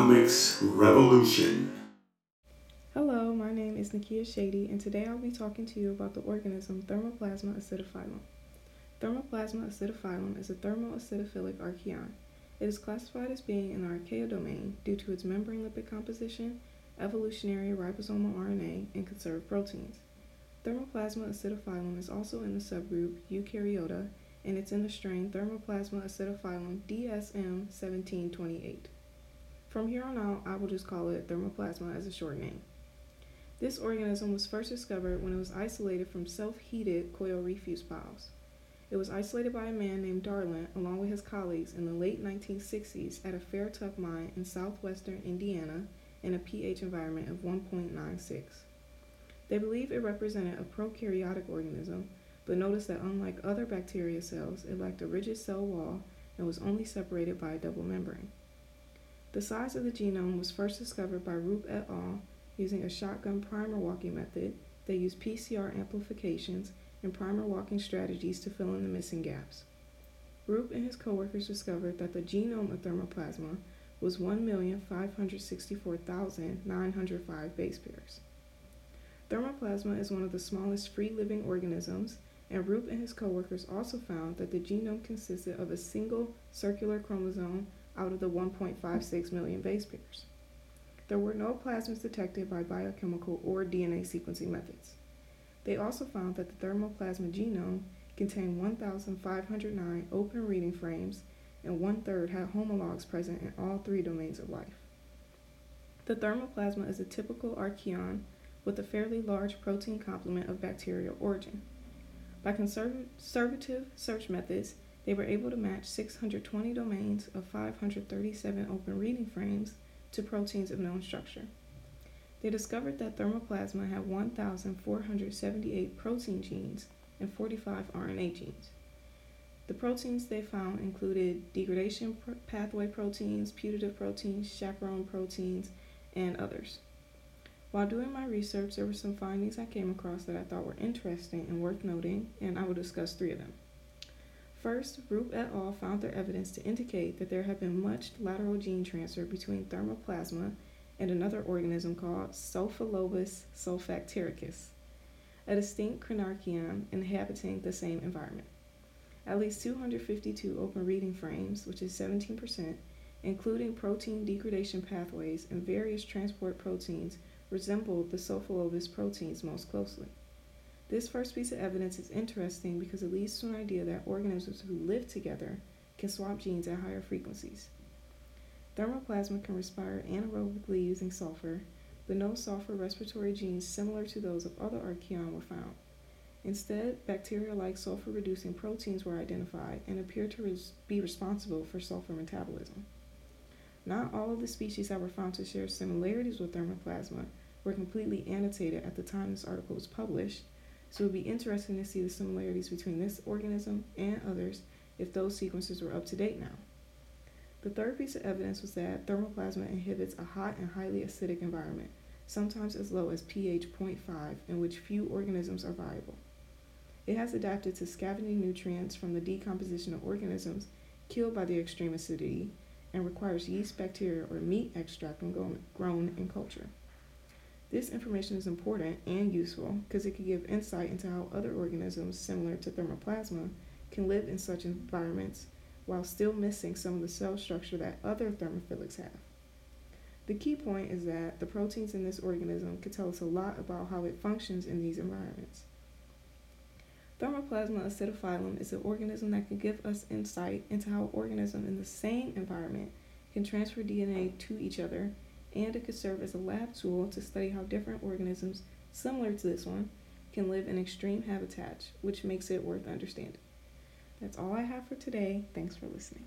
Revolution. Hello, my name is Nakia Shady, and today I'll be talking to you about the organism Thermoplasma acidophilum. Thermoplasma acidophilum is a thermoacidophilic archaeon. It is classified as being in the archaea domain due to its membrane lipid composition, evolutionary ribosomal RNA, and conserved proteins. Thermoplasma acidophilum is also in the subgroup Eukaryota, and it's in the strain Thermoplasma acidophilum DSM 1728. From here on out, I will just call it Thermoplasma as a short name. This organism was first discovered when it was isolated from self heated coal refuse piles. It was isolated by a man named Darling along with his colleagues in the late 1960s at a Fairtuck mine in southwestern Indiana in a pH environment of 1.96. They believe it represented a prokaryotic organism, but noticed that unlike other bacteria cells, it lacked a rigid cell wall and was only separated by a double membrane. The size of the genome was first discovered by Rupp et al. using a shotgun primer walking method. They used PCR amplifications and primer walking strategies to fill in the missing gaps. Rupp and his coworkers discovered that the genome of thermoplasma was 1,564,905 base pairs. Thermoplasma is one of the smallest free living organisms, and Rupp and his coworkers also found that the genome consisted of a single circular chromosome out of the 1.56 million base pairs. There were no plasmids detected by biochemical or DNA sequencing methods. They also found that the thermoplasma genome contained 1,509 open reading frames and one third had homologs present in all three domains of life. The thermoplasma is a typical archaeon with a fairly large protein complement of bacterial origin. By conservative search methods, they were able to match 620 domains of 537 open reading frames to proteins of known structure. They discovered that thermoplasma had 1,478 protein genes and 45 RNA genes. The proteins they found included degradation pathway proteins, putative proteins, chaperone proteins, and others. While doing my research, there were some findings I came across that I thought were interesting and worth noting, and I will discuss three of them. First, Rupp et al. found their evidence to indicate that there had been much lateral gene transfer between thermoplasma and another organism called Sulfolobus solfataricus, a distinct crenarchaeon inhabiting the same environment. At least 252 open reading frames, which is 17%, including protein degradation pathways and various transport proteins, resembled the Sulfolobus proteins most closely. This first piece of evidence is interesting because it leads to an idea that organisms who live together can swap genes at higher frequencies. Thermoplasma can respire anaerobically using sulfur, but no sulfur respiratory genes similar to those of other archaeon were found. Instead, bacteria like sulfur reducing proteins were identified and appear to res- be responsible for sulfur metabolism. Not all of the species that were found to share similarities with thermoplasma were completely annotated at the time this article was published, so it would be interesting to see the similarities between this organism and others if those sequences were up to date now. The third piece of evidence was that thermoplasma inhibits a hot and highly acidic environment, sometimes as low as pH 0.5, in which few organisms are viable. It has adapted to scavenging nutrients from the decomposition of organisms killed by the extreme acidity and requires yeast bacteria or meat extract when grown in culture. This information is important and useful because it can give insight into how other organisms similar to thermoplasma can live in such environments while still missing some of the cell structure that other thermophilics have. The key point is that the proteins in this organism can tell us a lot about how it functions in these environments. Thermoplasma acidophilum is an organism that can give us insight into how an organism in the same environment can transfer DNA to each other, and it could serve as a lab tool to study how different organisms similar to this one can live in extreme habitats, which makes it worth understanding. That's all I have for today. Thanks for listening.